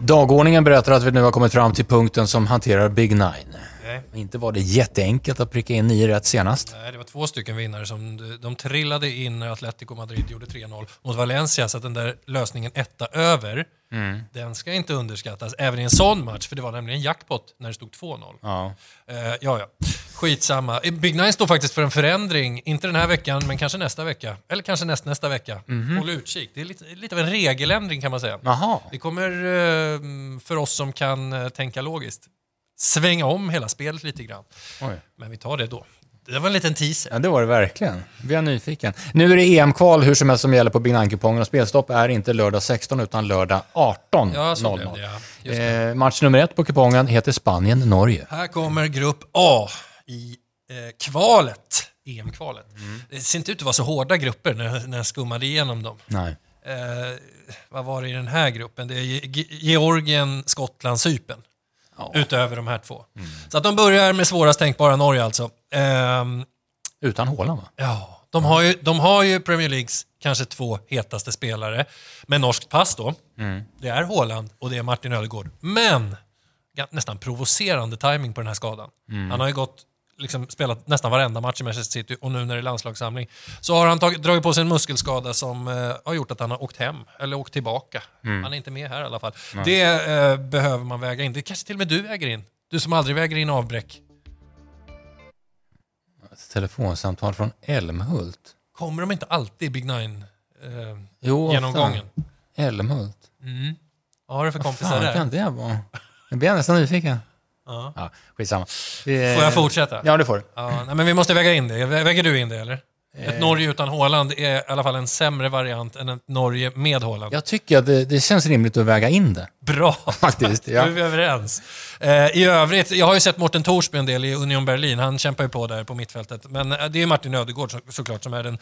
Dagordningen berättar att vi nu har kommit fram till punkten som hanterar Big Nine. Nej. Inte var det jätteenkelt att pricka in nio rätt senast. Nej, det var två stycken vinnare som de trillade in när Atletico Madrid gjorde 3-0 mot Valencia. Så att den där lösningen etta över, den ska inte underskattas. Även i en sån match, för det var nämligen jackpot när det stod 2-0. Ja. Eh, ja, ja. Skitsamma. Big Nine står faktiskt för en förändring. Inte den här veckan, men kanske nästa vecka. Eller kanske näst, nästa vecka. Håll utkik. Det är lite, lite av en regeländring kan man säga. Jaha. Det kommer, eh, för oss som kan eh, tänka logiskt, svänga om hela spelet lite grann. Oj. Men vi tar det då. Det var en liten teaser. Ja, det var det verkligen. Vi är nyfiken. Nu är det EM-kval hur som helst som gäller på Big Nine-kupongen och spelstopp är inte lördag 16 utan lördag 18.00. Ja, så blev det. Ja. Eh, match nummer ett på kupongen heter Spanien-Norge. Här kommer grupp A i eh, kvalet, EM-kvalet. Det ser inte ut att vara så hårda grupper när, när jag skummade igenom dem. Nej. Eh, vad var det i den här gruppen? Det är Ge- Georgien, Skottland, Cypern. Ja. Utöver de här två. Så att de börjar med svårast tänkbara Norge alltså. Ehm, Utan Haaland va? ja, de, har ju, de har ju Premier Leagues kanske två hetaste spelare med norskt pass då. Det är Haaland och det är Martin Ödegaard. Men nästan provocerande timing på den här skadan. Han har ju gått, liksom, spelat nästan varenda match i Manchester City och nu när det är landslagssamling så har han tagit, dragit på sig en muskelskada som eh, har gjort att han har åkt hem, eller åkt tillbaka. Han är inte med här i alla fall. Det eh, behöver man väga in. Det kanske till och med du väger in. Du som aldrig väger in avbräck. Ett telefonsamtal från Älmhult. Kommer de inte alltid i Big Nine eh, ofta. Älmhult. Vad har du för kompisar Fan, där? kan det vara? Nu blir jag nästan nyfiken. Ja. Ja, skitsamma. Vi, Får jag fortsätta? Ja, det får du. Ja, nej, men vi måste väga in det. Vä- Väger du in det eller? Ett Norge utan Haaland är i alla fall en sämre variant än ett Norge med Haaland. Jag tycker att det, det känns rimligt att väga in det. Bra! Faktiskt. Då Ja. är vi överens. Eh, I övrigt, jag har ju sett Morten Torsby en del i Union Berlin. Han kämpar ju på där på mittfältet. Men eh, det är Martin Ödegård så, såklart som är den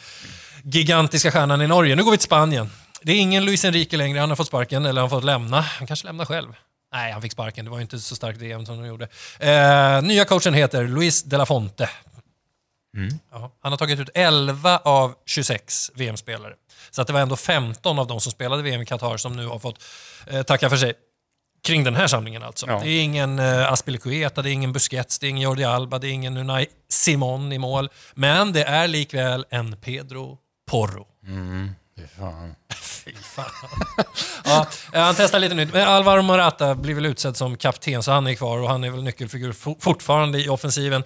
gigantiska stjärnan i Norge. Nu går vi till Spanien. Det är ingen Luis Enrique längre. Han har fått sparken, eller han har fått lämna. Han kanske lämnar själv. Nej, han fick sparken. Det var ju inte så starkt VM som de gjorde. Eh, nya coachen heter Luis de la Fonte. Ja, han har tagit ut 11 av 26 VM-spelare. Så att det var ändå 15 av de som spelade VM i Qatar som nu har fått eh, tacka för sig. Kring den här samlingen alltså. Ja. Det är ingen eh, Aspilicueta, det är ingen Busquets, det är ingen Jordi Alba, det är ingen Unai Simon i mål. Men det är likväl en Pedro Porro. Fy fan. Fy fan. ja, eh, han testar lite nytt. Men Alvaro Morata blir väl utsedd som kapten så han är kvar och han är väl nyckelfigur fo- fortfarande i offensiven.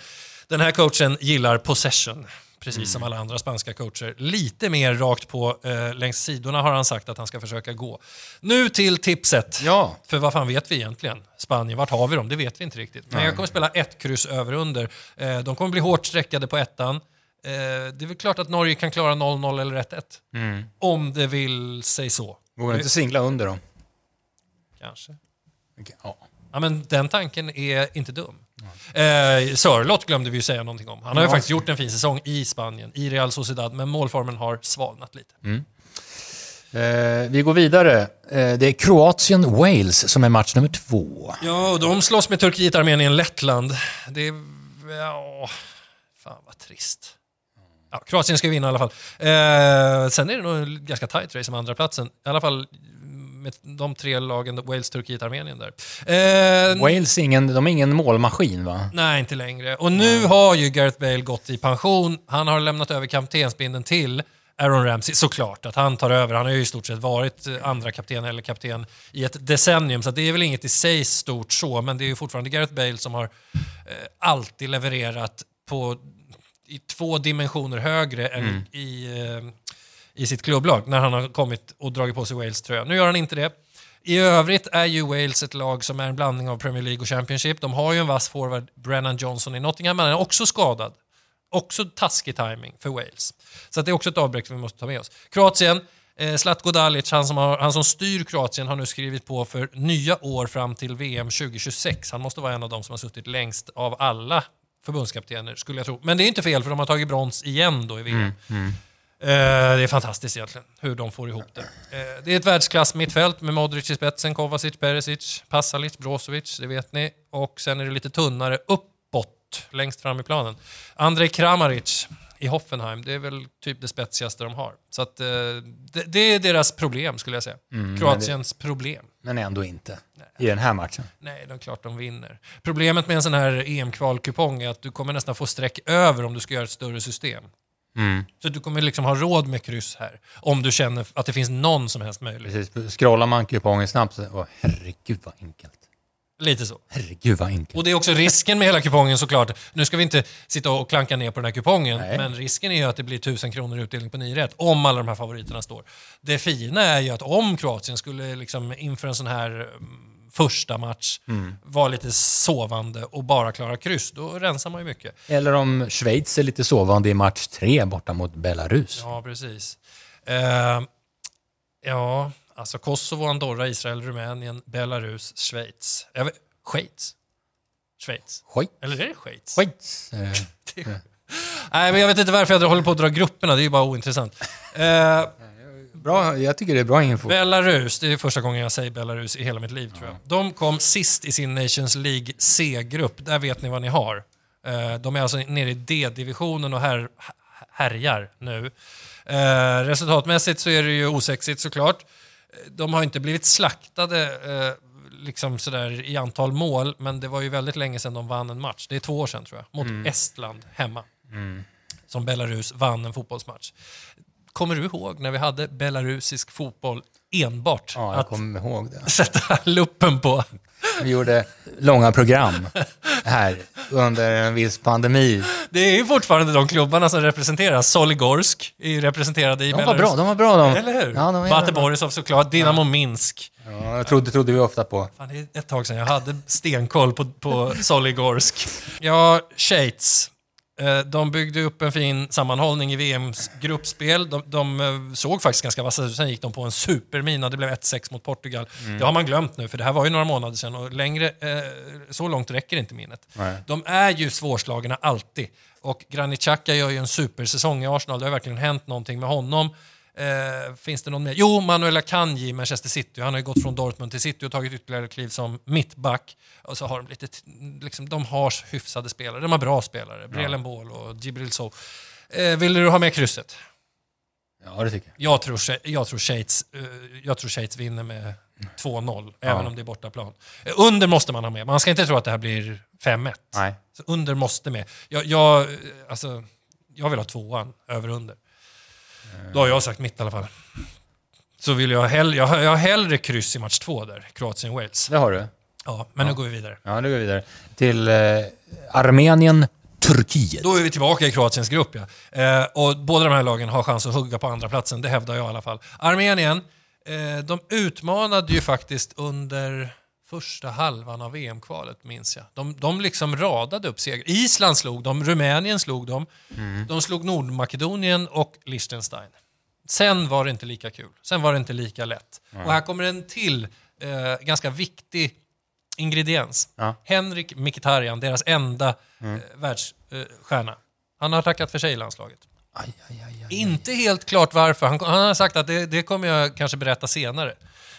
Den här coachen gillar possession. Precis som alla andra spanska coacher. Lite mer rakt på eh, längs sidorna har han sagt att han ska försöka gå. Nu till tipset. Ja. För vad fan vet vi egentligen? Spanien, vart har vi dem? Det vet vi inte riktigt. Men jag kommer spela ett kryss över under. Eh, de kommer bli hårt streckade på ettan. Eh, det är väl klart att Norge kan klara 0-0 eller 1-1. Om det vill sig så. Vågar du inte singla under då? Kanske. Okej, Ja. Ja, men den tanken är inte dum. Eh, Sörlott glömde vi ju säga någonting om. Han har ju Ja. faktiskt gjort en fin säsong i Spanien, i Real Sociedad, men målformen har svalnat lite. Eh, vi går vidare. Eh, det är Kroatien-Wales som är match nummer två. Ja, och de slåss med Turkiet, Armenien, Lettland. Det är... Ja, fan vad trist. Ja, Kroatien ska vinna i alla fall. Eh, sen är det nog en ganska tight race om andra platsen. I alla fall med de tre lagen, Wales, Turkiet, Armenien där. Eh, Wales är ingen, de är ingen målmaskin va? Nej, inte längre. Och nu har ju Gareth Bale gått i pension. Han har lämnat över kaptensbindeln till Aaron Ramsey. Såklart att han tar över. Han har ju i stort sett varit eh, andra kapten eller kapten i ett decennium. Så det är väl inget i sig stort så, men det är ju fortfarande Gareth Bale som har eh, alltid levererat på i två dimensioner högre än i, i, eh, i sitt klubblag när han har kommit och dragit på sig Wales tröja. Nu gör han inte det. I övrigt är ju Wales ett lag som är en blandning av Premier League och Championship. De har ju en vass forward, Brennan Johnson i Nottingham, men han är också skadad. Också taskig timing för Wales. Så det är också ett avbräck som vi måste ta med oss. Kroatien, eh, Zlatko Dalic, han som, har, han som styr Kroatien, har nu skrivit på för nya år fram till VM 2026. Han måste vara en av de som har suttit längst av alla förbundskaptener, skulle jag tro. Men det är inte fel, för de har tagit brons igen då i VM. Eh, det är fantastiskt egentligen, hur de får ihop det. Eh, det är ett världsklass mittfält med Modric i spetsen, Kovacic, Perisic, Pasalic, Brozovic, det vet ni. Och sen är det lite tunnare uppåt, längst fram i planen. Andrej Kramaric, i Hoffenheim. Det är väl typ det spetsigaste de har. Så att, eh, det, det är deras problem skulle jag säga. Kroatiens problem. Men ändå inte. I den här matchen. Nej, det är klart de vinner. Problemet med en sån här EM-kvalkupong är att du kommer nästan få streck över om du ska göra ett större system. Så du kommer liksom ha råd med kryss här. Om du känner att det finns någon som helst möjlighet. Precis. Scrollar man kupongen snabbt så... Åh, herregud vad enkelt. Lite så. Herregud vad enkelt. Och det är också risken med hela kupongen såklart. Nu ska vi inte sitta och klanka ner på den här kupongen, Nej. men risken är ju att det blir 1000 kronor utdelning på 9 rätt om alla de här favoriterna står. Det fina är ju att om Kroatien skulle liksom inför en sån här mm, första match vara lite sovande och bara klara kryss, då rensar man ju mycket. Eller om Schweiz är lite sovande i match tre borta mot Belarus. Ja, precis. Eh, ja, alltså Kosovo, Andorra, Israel, Rumänien, Belarus, Schweiz. Vet, Schweiz? Schweiz? Schweiz. Eller är det Schweiz? Schweiz. Eh, Nej, men jag vet inte varför jag håller på att dra grupperna, det är ju bara ointressant. Eh, Bra, jag tycker det är bra info. Belarus, det är första gången jag säger Belarus i hela mitt liv tror jag. De kom sist i sin Nations League C-grupp, där vet ni vad ni har. Eh, de är alltså nere i D-divisionen och här, härjar nu. Eh, resultatmässigt så är det ju osexigt såklart. De har inte blivit slaktade eh, liksom sådär i antal mål, men det var ju väldigt länge sedan de vann en match. Det är två år sedan tror jag, mot Estland hemma. Som Belarus vann en fotbollsmatch. Kommer du ihåg när vi hade belarusisk fotboll enbart Ja, jag att kommer ihåg det. sätta luppen på? Vi gjorde långa program här under en viss pandemi. Det är ju fortfarande de klubbarna som representeras. Soligorsk är ju representerade i De var Belarus. bra, de var bra de. Eller hur? Ja, de var Bate. Borisov såklart, Dynamo Minsk. Ja, jag trodde, trodde vi ofta på. Fan, det är ett tag sedan jag hade stenkoll på, på Soligorsk. Ja, Schweiz. Eh, De byggde upp en fin sammanhållning i VMs gruppspel. De, de eh, såg faktiskt ganska vassa ut. Sen gick de på en supermina. Det blev 1-6 mot Portugal. Mm. Det har man glömt nu, för det här var ju några månader sedan. Och längre, eh, så långt räcker inte minnet. Nej. De är ju svårslagna alltid. Och Granit Xhaka gör ju en supersäsong i Arsenal. Det har verkligen hänt någonting med honom. Eh, finns det någon mer? Jo, Manuel Akanji i Manchester City. Han har ju gått från Dortmund till City och tagit ytterligare kliv som mittback. Och så har de lite, liksom, de har hyfsade spelare. De har bra spelare. Brelen Ball och Gibril So. Eh, vill du ha med krysset? Ja, det tycker jag. Jag tror, jag tror, Schweiz, eh, jag tror Schweiz vinner med 2-0, även om det är bortaplan. Eh, Under måste man ha med. Man ska inte tro att det här blir 5-1. Nej. Så under måste med. Jag, jag, eh, alltså, jag vill ha tvåan över under. Då har jag sagt mitt i alla fall. Så vill jag, hell, jag, har- jag har hellre kryss i match två där, Kroatien-Wales. Det har du. Ja, men nu går vi vidare. Ja, nu går vi vidare. Till eh, Armenien, Turkiet. Då är vi tillbaka i Kroatiens grupp. Ja. Eh, och båda de här lagen har chans att hugga på andra platsen, det hävdar jag i alla fall. Armenien, eh, de utmanade ju faktiskt under första halvan av VM-kvalet, minns jag. De, de liksom radade upp segrar. Island slog dem, Rumänien slog dem, de slog Nordmakedonien och Liechtenstein. Sen var det inte lika kul. Sen var det inte lika lätt. Och här kommer en till eh, ganska viktig ingrediens. Ja. Henrik Mkhitaryan, deras enda eh, världsstjärna. Han har tackat för sig i landslaget. Aj, aj, aj. Inte helt klart varför. Han, han har sagt att det, det kommer jag kanske berätta senare.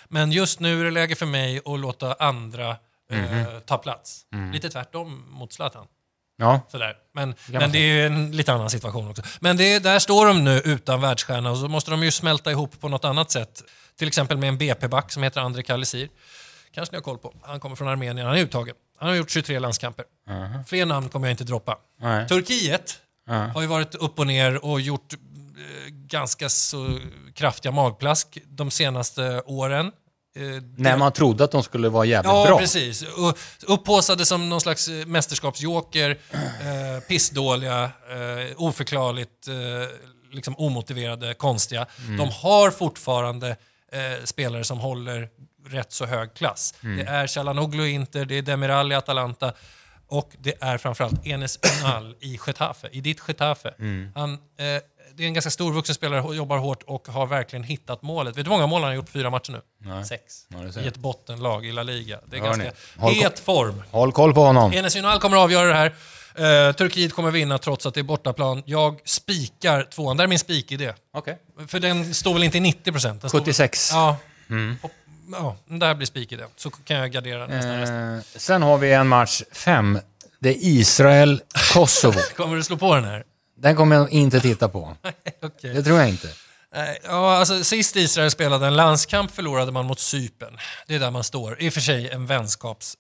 Men just nu är det läge för mig att låta andra eh, ta plats. Lite tvärtom mot Zlatan. Ja, Sådär. Men, men det är ju en lite annan situation också. Men det, där står de nu utan världsstjärna och så måste de ju smälta ihop på något annat sätt. Till exempel med en BP-back som heter André Kalisir. Kanske ni har koll på. Han kommer från Armenien. Han är uttagen. Han har gjort 23 landskamper. Fler namn kommer jag inte droppa. Nej. Turkiet har ju varit upp och ner och gjort ganska så kraftiga magplask de senaste åren. Eh, när man trodde att de skulle vara jävligt Ja, bra. precis. Och Upphaussade som någon slags eh, mästerskapsjoker, eh, pissdåliga, eh, oförklarligt, eh, liksom omotiverade, konstiga. Mm. De har fortfarande eh, spelare som håller rätt så hög klass. Mm. Det är Chalanoglu i Inter, det är Demiral i Atalanta och det är framförallt Enes Ünal i Getafe, i ditt Getafe. Mm. Han, eh, det är en ganska stor vuxen spelare, jobbar hårt och har verkligen hittat målet. Vet du hur många mål han har gjort? Fyra matcher nu? Nej. Sex. Ja, det I ett bottenlag i La Liga. Det är Hör ganska het form. Håll koll på honom. Enes Ünal kommer att avgöra det här. Eh, Turkiet kommer vinna trots att det är bortaplan. Jag spikar tvåan. Där är min spikidé. Okej. För den står väl inte i 90 procent? 76. Ja. Hopp- ja, där blir spikidé. Så kan jag gardera nästan resten. Eh, sen har vi en match fem. Det är Israel-Kosovo. Kommer du slå på den här? Den kommer jag inte titta på. Okej. Det tror jag inte. Ja, alltså, sist Israel spelade en landskamp förlorade man mot Cypern. Det är där man står. I och för sig en vänskaps...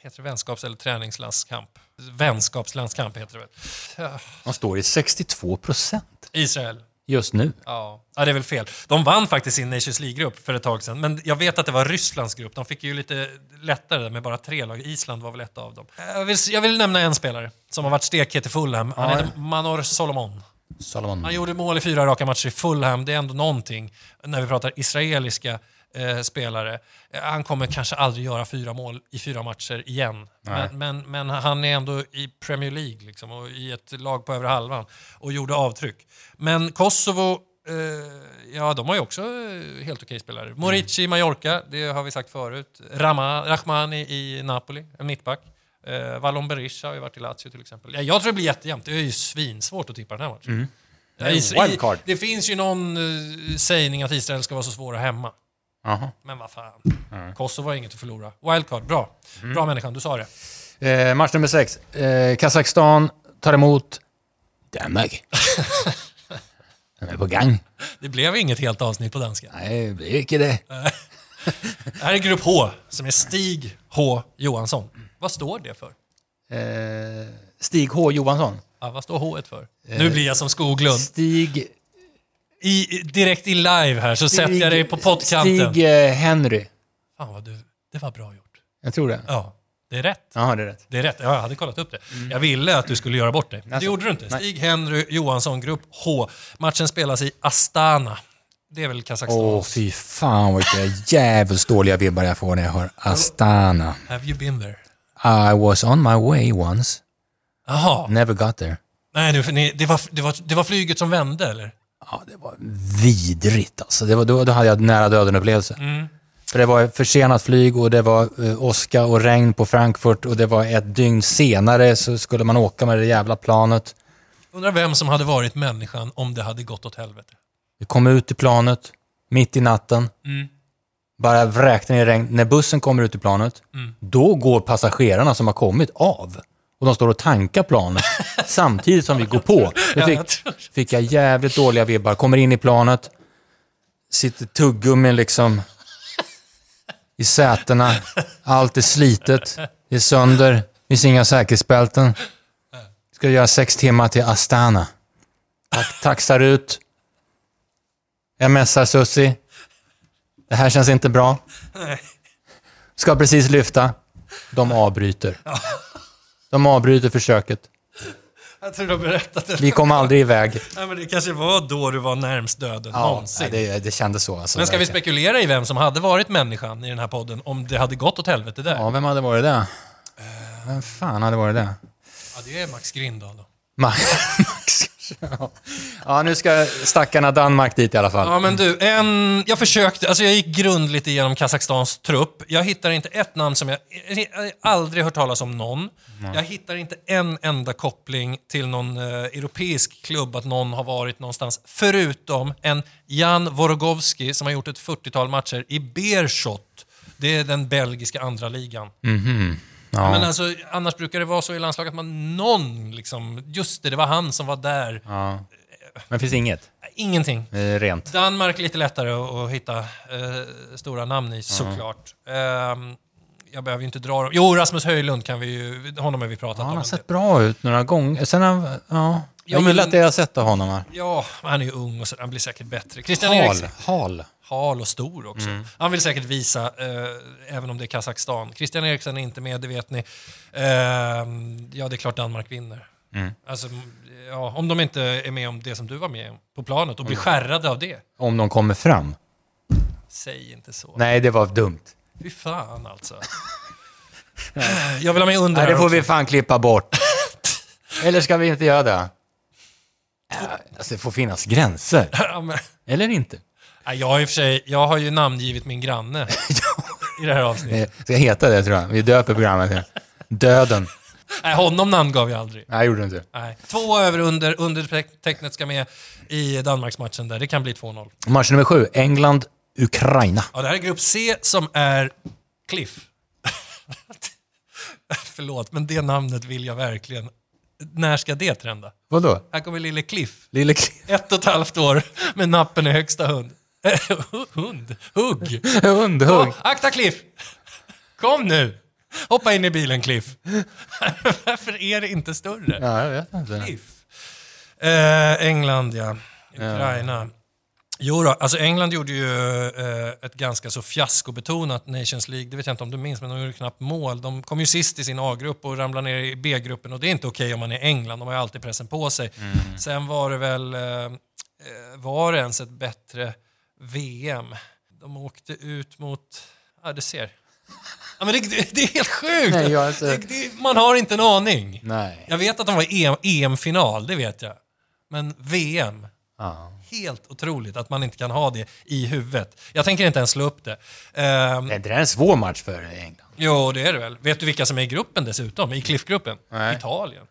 Heter det vänskaps eller träningslandskamp? Vänskapslandskamp heter det väl? Ja, De står i 62 procent Israel. Just nu. Ja. ja, det är väl fel. De vann faktiskt sin Nations League-grupp för ett tag sedan, men jag vet att det var Rysslands grupp. De fick ju lite lättare med bara tre lag. Island var väl ett av dem. Jag vill, jag vill nämna en spelare som har varit stekhet i Fulham. Han Ja. heter Manor Solomon. Salomon. Han gjorde mål i fyra raka matcher i Fulham. Det är ändå någonting när vi pratar israeliska eh, spelare. Eh, Han kommer kanske aldrig göra fyra mål i fyra matcher igen. Men, men, men han är ändå i Premier League liksom, och i ett lag på över halvan och gjorde avtryck. Men Kosovo, eh, ja de har ju också eh, helt okej spelare. Morici i Mallorca, det har vi sagt förut. Rama, Rahmani i Napoli, en mittback. Eh, Wallon Berisha har ju varit i Lazio till exempel. Ja, jag tror det blir jättejämnt. Det är ju svinsvårt att tippa den här matchen. Ja, en Is- wildcard. Det finns ju någon uh, sägning att Israel ska vara så svåra hemma. Jaha. Men vad fan. Kosovo har inget att förlora. Wildcard, bra. Mm. Bra människan, du sa det. Eh, match nummer sex. Eh, Kazakstan tar emot Danmark. De är på gang. Det blev inget helt avsnitt på danska. Nej, det blir inte det. Det här är grupp H, som är Stig H Johansson. Vad står det för? Eh, Stig H Johansson. Ja, vad står H för? Nu blir jag som Skoglund. Stig... I, direkt i live här så sätter jag dig på pottkanten. Stig eh, Henry. Fan vad du... Det var bra gjort. Jag tror det. Ja, det är rätt. Jaha, det är rätt. Det är rätt. Ja, jag hade kollat upp det. Jag ville att du skulle göra bort dig. Det Alltså, gjorde du inte. nej. Stig-Henry Johansson, grupp H. Matchen spelas i Astana. Det är väl Kazakstan? Åh, fy fan vilka jävligt dåliga vibbar jag får när jag hör Astana. Have you been there? I was on my way once. Jaha. Never got there. Nej, nu, ni, det, var, det, var, det var flyget som vände, eller? Ja, det var vidrigt alltså. Det var, då, då hade jag nära döden-upplevelse. Mm. För det var försenat flyg och det var eh, åska och regn på Frankfurt och det var ett dygn senare så skulle man åka med det jävla planet. Undrar vem som hade varit människan om det hade gått åt helvete. Vi kom ut i planet, mitt i natten. Mm. Bara vräkte ner regn. När bussen kommer ut i planet, Mm. då går passagerarna som har kommit av. Och de står och tankar planet samtidigt som vi går på. Fick, jag tror- fick jag jävligt dåliga vibbar. Kommer in i planet, sitter tuggummin liksom i sätena. Allt är slitet, det är sönder, finns inga säkerhetsbälten. Ska göra sex timmar till Astana. Tak- Taxar ut. Jag messar. Det här känns inte bra. Ska precis lyfta. De avbryter. De avbryter försöket. Jag tror du har berättat det. Vi kom aldrig iväg. Nej, men det kanske var då du var närmst döden Ja, någonsin. det, det kändes så. Alltså, Men ska vi spekulera i vem som hade varit människan i den här podden om det hade gått åt helvete där? Ja, vem hade varit det? Vem fan hade varit det? Ja, det är Max Grindahl då. Max. Ja. Ja, nu ska stackarna Danmark dit i alla fall. Ja, men du, en, jag försökte, alltså jag gick grundligt igenom Kazakstans trupp. Jag hittar inte ett namn som jag, jag har aldrig hört talas om någon. Jag hittar inte en enda koppling till någon eh, europeisk klubb, att någon har varit någonstans, förutom en Jan Vorogovski som har gjort ett 40-tal matcher i Beerschot. Det är den belgiska andra ligan. Ja. Men alltså, annars brukar det vara så i landslaget att man någon, liksom, just det, det var han som var där. ja. Men det finns inget? Ingenting. Rent. Danmark lite lättare att, hitta eh, stora namn i såklart. Ehm, jag behöver ju inte dra dem. Jo, Rasmus Höjlund kan vi ju, honom har vi pratat Ja, han om. har en sett bra ut några gånger. Sen har, ja. Jag Ja, gillar att jag har sett av honom här. Ja, han är ju ung och så, han blir säkert bättre. Christian Hal. Eriksen, Hal. hal och stor också. Mm. Han vill säkert visa, eh, även om det är Kazakstan. Christian Eriksen är inte med, det vet ni. Ehm, ja, det är klart Danmark vinner. Mm. Alltså, ja, om de inte är med om det som du var med om på planet Mm. och blir skärrade av det. Om de kommer fram. Säg inte så. Nej, det var dumt. Fy fan alltså. Jag vill ha med under Nej, det får också. vi fan klippa bort. Eller ska vi inte göra det? Alltså, det får finnas gränser. Ja, men- Eller inte. Nej, Jag, har i och för sig, jag har ju namngivit min granne i det här avsnittet. Det ska heta det, tror jag. Vi döper programmet till Döden. Nej, honom namngav jag aldrig. Nej, gjorde du inte. Nej. Två över under, undertecknet ska med i Danmarksmatchen där. Det kan bli 2-0. Match nummer sju. England, Ukraina. Ja, det här är grupp C som är Cliff. Förlåt, men det namnet vill jag verkligen när ska det trenda? Vadå? Här kommer lille Cliff. Lille Cliff. Ett och ett halvt år med nappen i högsta hund. hund? Hugg? Hundhugg. Åh, akta Cliff! Kom nu! Hoppa in i bilen Cliff. Varför är det inte större? Ja, jag vet inte. Cliff. Eh, England ja. Ukraina. Jo då, alltså England gjorde ju eh, ett ganska så fiaskobetonat Nations League. Det vet jag inte om du minns, men de gjorde knappt mål. De kom ju sist i sin A-grupp och ramlade ner i B-gruppen och det är inte okej om man är England. De har ju alltid pressen på sig. Sen var det väl, eh, eh, var det ens ett bättre VM? De åkte ut mot, ja du ser. Ja, men det, det, det är helt sjukt! Nej, jag alltså- det, det, man har inte en aning. Nej. Jag vet att de var i EM, EM-final, det vet jag. Men VM, Ja. helt otroligt att man inte kan ha det i huvudet. Jag tänker inte ens slå upp det. Nej, det där är en svår match för England. jo, det är det väl. Vet du vilka som är i gruppen dessutom? I Cliff-gruppen? Italien.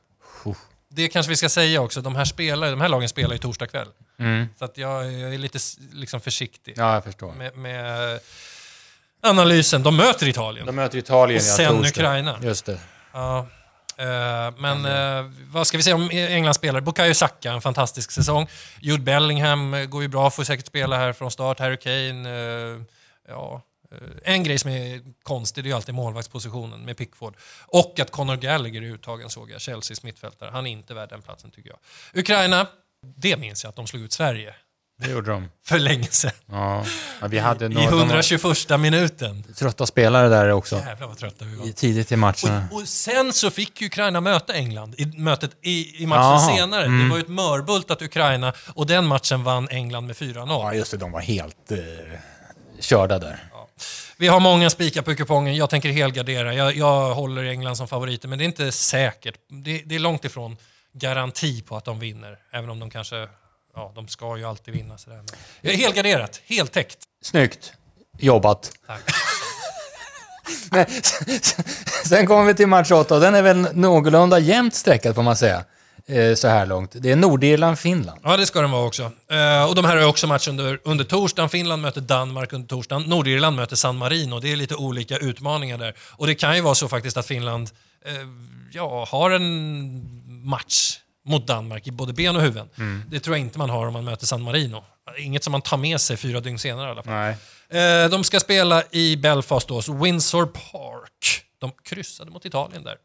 Uff. Det kanske vi ska säga också. De här, spelar, de här lagen spelar ju torsdag kväll. Mm. Så att jag, jag är lite liksom försiktig Ja, jag förstår. med, med analysen. De möter Italien. De möter Italien, Och ja, sen torsdag. Ukraina. Just det. Ja. Eh, men eh, vad ska vi säga om Englands spelare? Bukayo Saka, en fantastisk säsong. Jude Bellingham eh, går ju bra, får säkert spela här från start. Harry Kane, ja. En grej som är konstig det är ju alltid målvaktspositionen med Pickford. Och att Conor Gallagher är uttagen såg jag, Chelseas mittfältare. Han är inte värd den platsen tycker jag. Ukraina, det minns jag att de slog ut Sverige Det gjorde de. för länge sedan. Ja. ja vi hade I några, var 121 minuten. trötta spelare där också. Jävlar vad trötta vi var. I- Tidigt i matcherna. Och, och sen så fick Ukraina möta England i mötet i, i matchen Jaha, senare. mm. Det var ju ett mörbultat Ukraina och den matchen vann England med 4-0. Ja, just det. De var helt eh, körda där. Vi har många spikar på kupongen. Jag tänker helgardera. Jag, jag håller England som favoriter, men det är inte säkert. Det, det är långt ifrån garanti på att de vinner, även om de kanske... Ja, de ska ju alltid vinna. Sådär. Men helgarderat, heltäckt. Snyggt jobbat. Tack. Nej, Sen kommer vi till match 8 och den är väl någorlunda jämnt streckad får man säga. Eh, så här långt. Det är Nordirland-Finland. Ja, det ska den vara också. Eh, och de här har också match under, under torsdagen. Finland möter Danmark under torsdagen. Nordirland möter San Marino. Det är lite olika utmaningar där. Och det kan ju vara så faktiskt att Finland eh, ja, har en match mot Danmark i både ben och huvuden. Det tror jag inte man har om man möter San Marino. Inget som man tar med sig fyra dygn senare i alla fall. Nej. Eh, de ska spela i Belfast då, så Windsor Park. De kryssade mot Italien där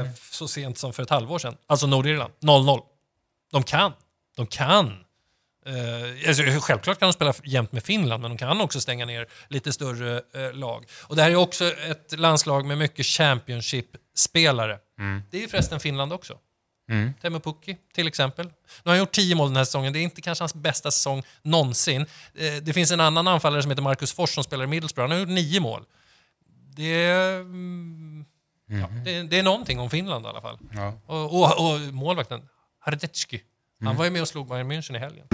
eh, så sent som för ett halvår sedan. Alltså Nordirland, 0-0. De kan. De kan. Eh, alltså, självklart kan de spela jämt med Finland, men de kan också stänga ner lite större eh, lag. Och det här är också ett landslag med mycket Championship-spelare. Det är ju förresten Finland också. Mm. Teemu Pukki till exempel. Nu har han gjort 10 mål den här säsongen. Det är inte kanske hans bästa säsong någonsin. Eh, Det finns en annan anfallare som heter Marcus Fors som spelar i Middlesbrough. Han har gjort 9 mål. Det, mm, ja, det, det är någonting om Finland i alla fall. Ja. Och, och, och målvakten, Hardecki. Han var ju med och slog Bayern München i helgen.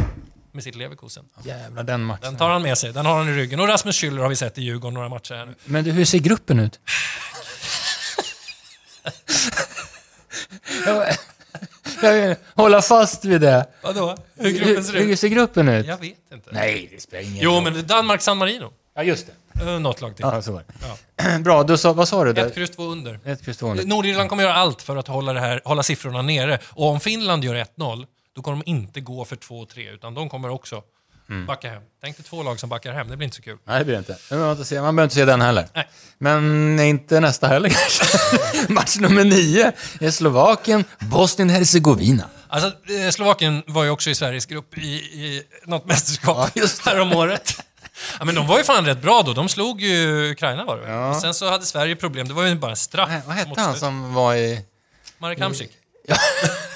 Med sitt Leverkusen. Jävlar, den matchen. Den tar han med sig. Den har han i ryggen. Och Rasmus Schüller har vi sett i Djurgården några matcher här nu. Men du, hur ser gruppen ut? jag, vill hålla fast vid det. Vadå? Hur gruppen ser Hur, hur ut? ser gruppen ut? Jag vet inte. Nej, det spelar ingen Jo, roll. men det är Danmark-San Marino. Ja, just det. Eh, Något lag till. Ja, så var det. Bra, då sa, vad sa du Ett där? kryss, två under. Ett kryss två. Nordirland kommer göra allt för att hålla, det här, hålla siffrorna nere. Och om Finland gör 1-0, då kommer de inte gå för 2-3, utan de kommer också Mm. backa hem. Tänk dig två lag som backar hem, det blir inte så kul. Nej, det blir det inte. Man behöver inte se, man behöver inte se den heller. Nej. Men inte nästa heller kanske. Match nummer nio är Slovakien, Bosnien-Hercegovina. Alltså, eh, Slovakien var ju också i Sveriges grupp i, i något mästerskap Ja, just det. här om året. Ja, men de var ju fan rätt bra då. De slog ju Ukraina var det? Ja. Sen så hade Sverige problem. Det var ju bara en straff. Nej, vad hette han som var i, Marek Hamsik.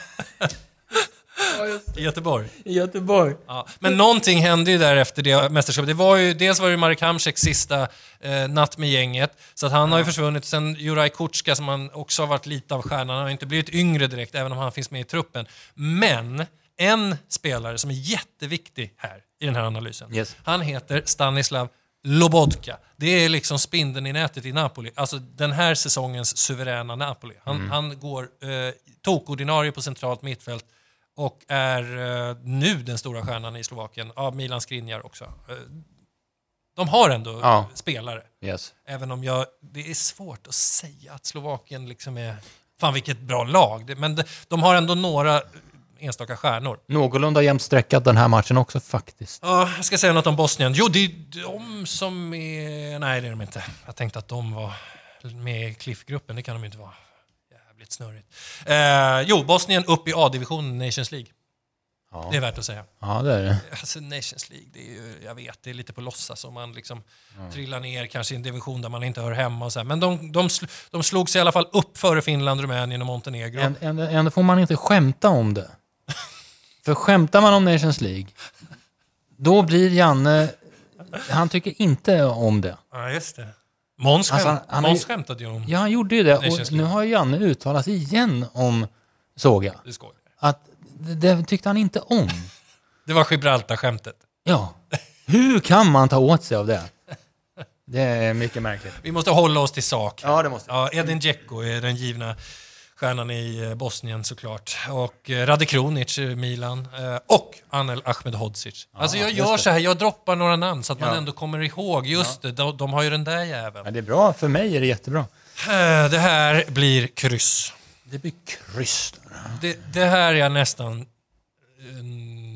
I Göteborg. i Göteborg? Ja. Men någonting hände ju där efter det mästerskapet. Det var ju, dels var det Marek Hamsiks sista eh, natt med gänget, så att han har ju försvunnit. Sen Juraj Kutska som han också har varit lite av stjärnan, han har inte blivit yngre direkt, även om han finns med i truppen. Men en spelare som är jätteviktig här i den här analysen, Yes. han heter Stanislav Lobodka. Det är liksom spindeln i nätet i Napoli. Alltså den här säsongens suveräna Napoli. Han, han går eh, tokordinarie på centralt mittfält och är eh, nu den stora stjärnan i Slovakien. Ja, Milan Skriniar också. Eh, de har ändå Ja. spelare. Yes. Även om jag, det är svårt att säga att Slovakien liksom är... Fan vilket bra lag. Men de, de har ändå några enstaka stjärnor. Någorlunda jämnt sträckad den här matchen också faktiskt. Ja, jag ska säga något om Bosnien. Jo, det är de som är... Nej, det är de inte. Jag tänkte att de var med i Cliff-gruppen. Det kan de inte vara. Jävligt snurrigt. Eh, jo, Bosnien upp i A-divisionen Nations League. Ja. Det är värt att säga. Ja, det är det. Alltså Nations League, det är ju, jag vet, det är lite på låtsas om man liksom trillar ner kanske i en division där man inte hör hemma och så här. Men de, de, sl, de slog sig i alla fall upp före Finland, Rumänien och Montenegro. Ändå får man inte skämta om det. För skämtar man om Nations League, då blir Janne... Han tycker inte om det. Ja, just det. Måns, Alltså, han- han Måns skämtade ju om... Ja, han gjorde ju det. Och nu har Janne uttalat igen om, såg jag, Du skojar. att det, det tyckte han inte om. Det var Gibraltar-skämtet. Ja. Hur kan man ta åt sig av det? Det är mycket märkligt. Vi måste hålla oss till sak. Ja, det måste Ja, Edin Dzeko är den givna stjärnan i eh, Bosnien såklart. Och eh, Rade Kronic i Milan. Eh, Och Anel Ahmedhodzic. Alltså jag gör så här, jag droppar några namn så att man Ja. ändå kommer ihåg. Just det, de, de har ju den där jäveln. Ja, det är bra. För mig är det jättebra. Det här blir kryss. Det blir kryss. Det, det här är jag nästan eh,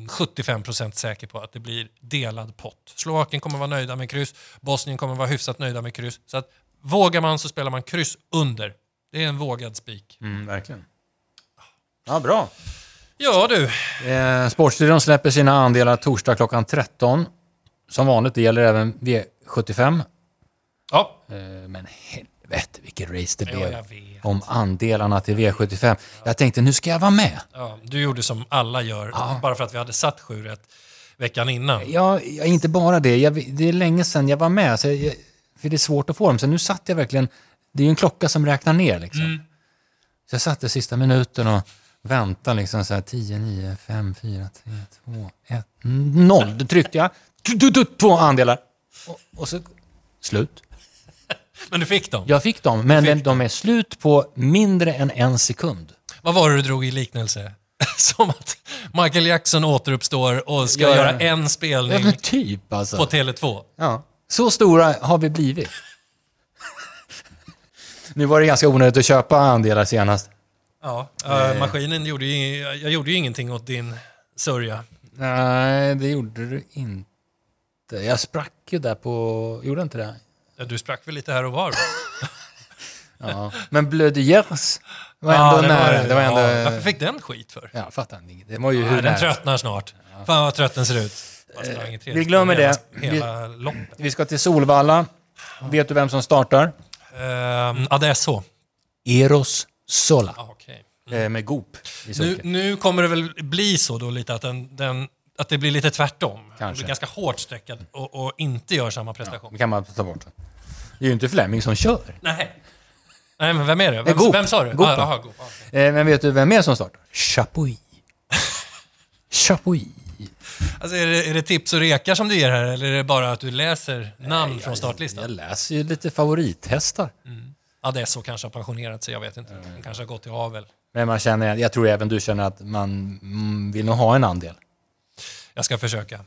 75% säker på att det blir delad pott. Slovakien kommer vara nöjda med kryss, Bosnien kommer vara hyfsat nöjda med kryss. Så att vågar man så spelar man kryss under. Det är en vågad spik. Mm, verkligen. Ja, bra. Ja du, Eh, Sportstudion släpper sina andelar torsdag klockan 13. Som vanligt, det gäller även V75. ja. Eh, men helvete vilket race det Ja, blev om andelarna till V75. Jag tänkte, nu ska jag vara med. Ja, du gjorde som alla gör, bara för att vi hade satt sju rätt veckan innan. Ja, ja, inte bara det. Jag, det är länge sedan jag var med, så jag, för det är svårt att få dem. Så nu satt jag verkligen... Det är ju en klocka som räknar ner. Liksom. Mm. Så jag satt i sista minuten och väntade. Liksom, så här, 10, 9, 5, 4, 3, 2, 1, 0. Då tryckte jag. Två andelar. Och, och så... Slut. Men du fick dem. Jag fick dem, men den, de är slut på mindre än en sekund. Vad var det du drog i liknelse? Som att Michael Jackson återuppstår och ska Ja, ja. göra en Ja, spelning typ alltså. på Tele2. Ja. Så stora har vi blivit. Nu var det ganska onödigt att köpa andelar senast. Ja, eh, maskinen gjorde ju, jag gjorde ju ingenting åt din sörja. Nej, det gjorde du inte. Jag sprack ju där på... Gjorde inte det? Ja, Du sprack väl lite här och var? va? Ja. Men Bleu de Gers var ändå Ja, det nära. Det var ändå... ja, varför fick den skit för? Ja, fattar inte. Det var ju hur den tröttnar snart. Fan vad trött den ser ut. I tredje vi glömmer hela, det. Hela loppet. Vi ska till Solvalla. Vet du vem som startar? Uh, ja, det är så. Eros Sola. Ah, okej. Eh, Med Goop i Nu, nu kommer det väl bli så då lite att, den, den, att det blir lite tvärtom. Kanske. blir ganska hårt sträckad och, och inte gör samma prestation. Det kan man ta bort. Det är ju inte Fleming som kör. Nej. Nej, men vem är det? Vem, Goop. vem sa du? Goop, Ah, aha, Goop. Ah, okej. Eh, Men vet du vem mer som startar? Chapuis. Chapuis. Alltså, är, det, är det tips och rekar som du ger här eller är det bara att du läser namn från startlistan? Jag läser ju lite favorithästar. Är så kanske har pensionerat sig, jag vet inte. Den kanske har gått i avel. Men man känner, jag tror även du känner att man mm, vill nog ha en andel. Jag ska försöka.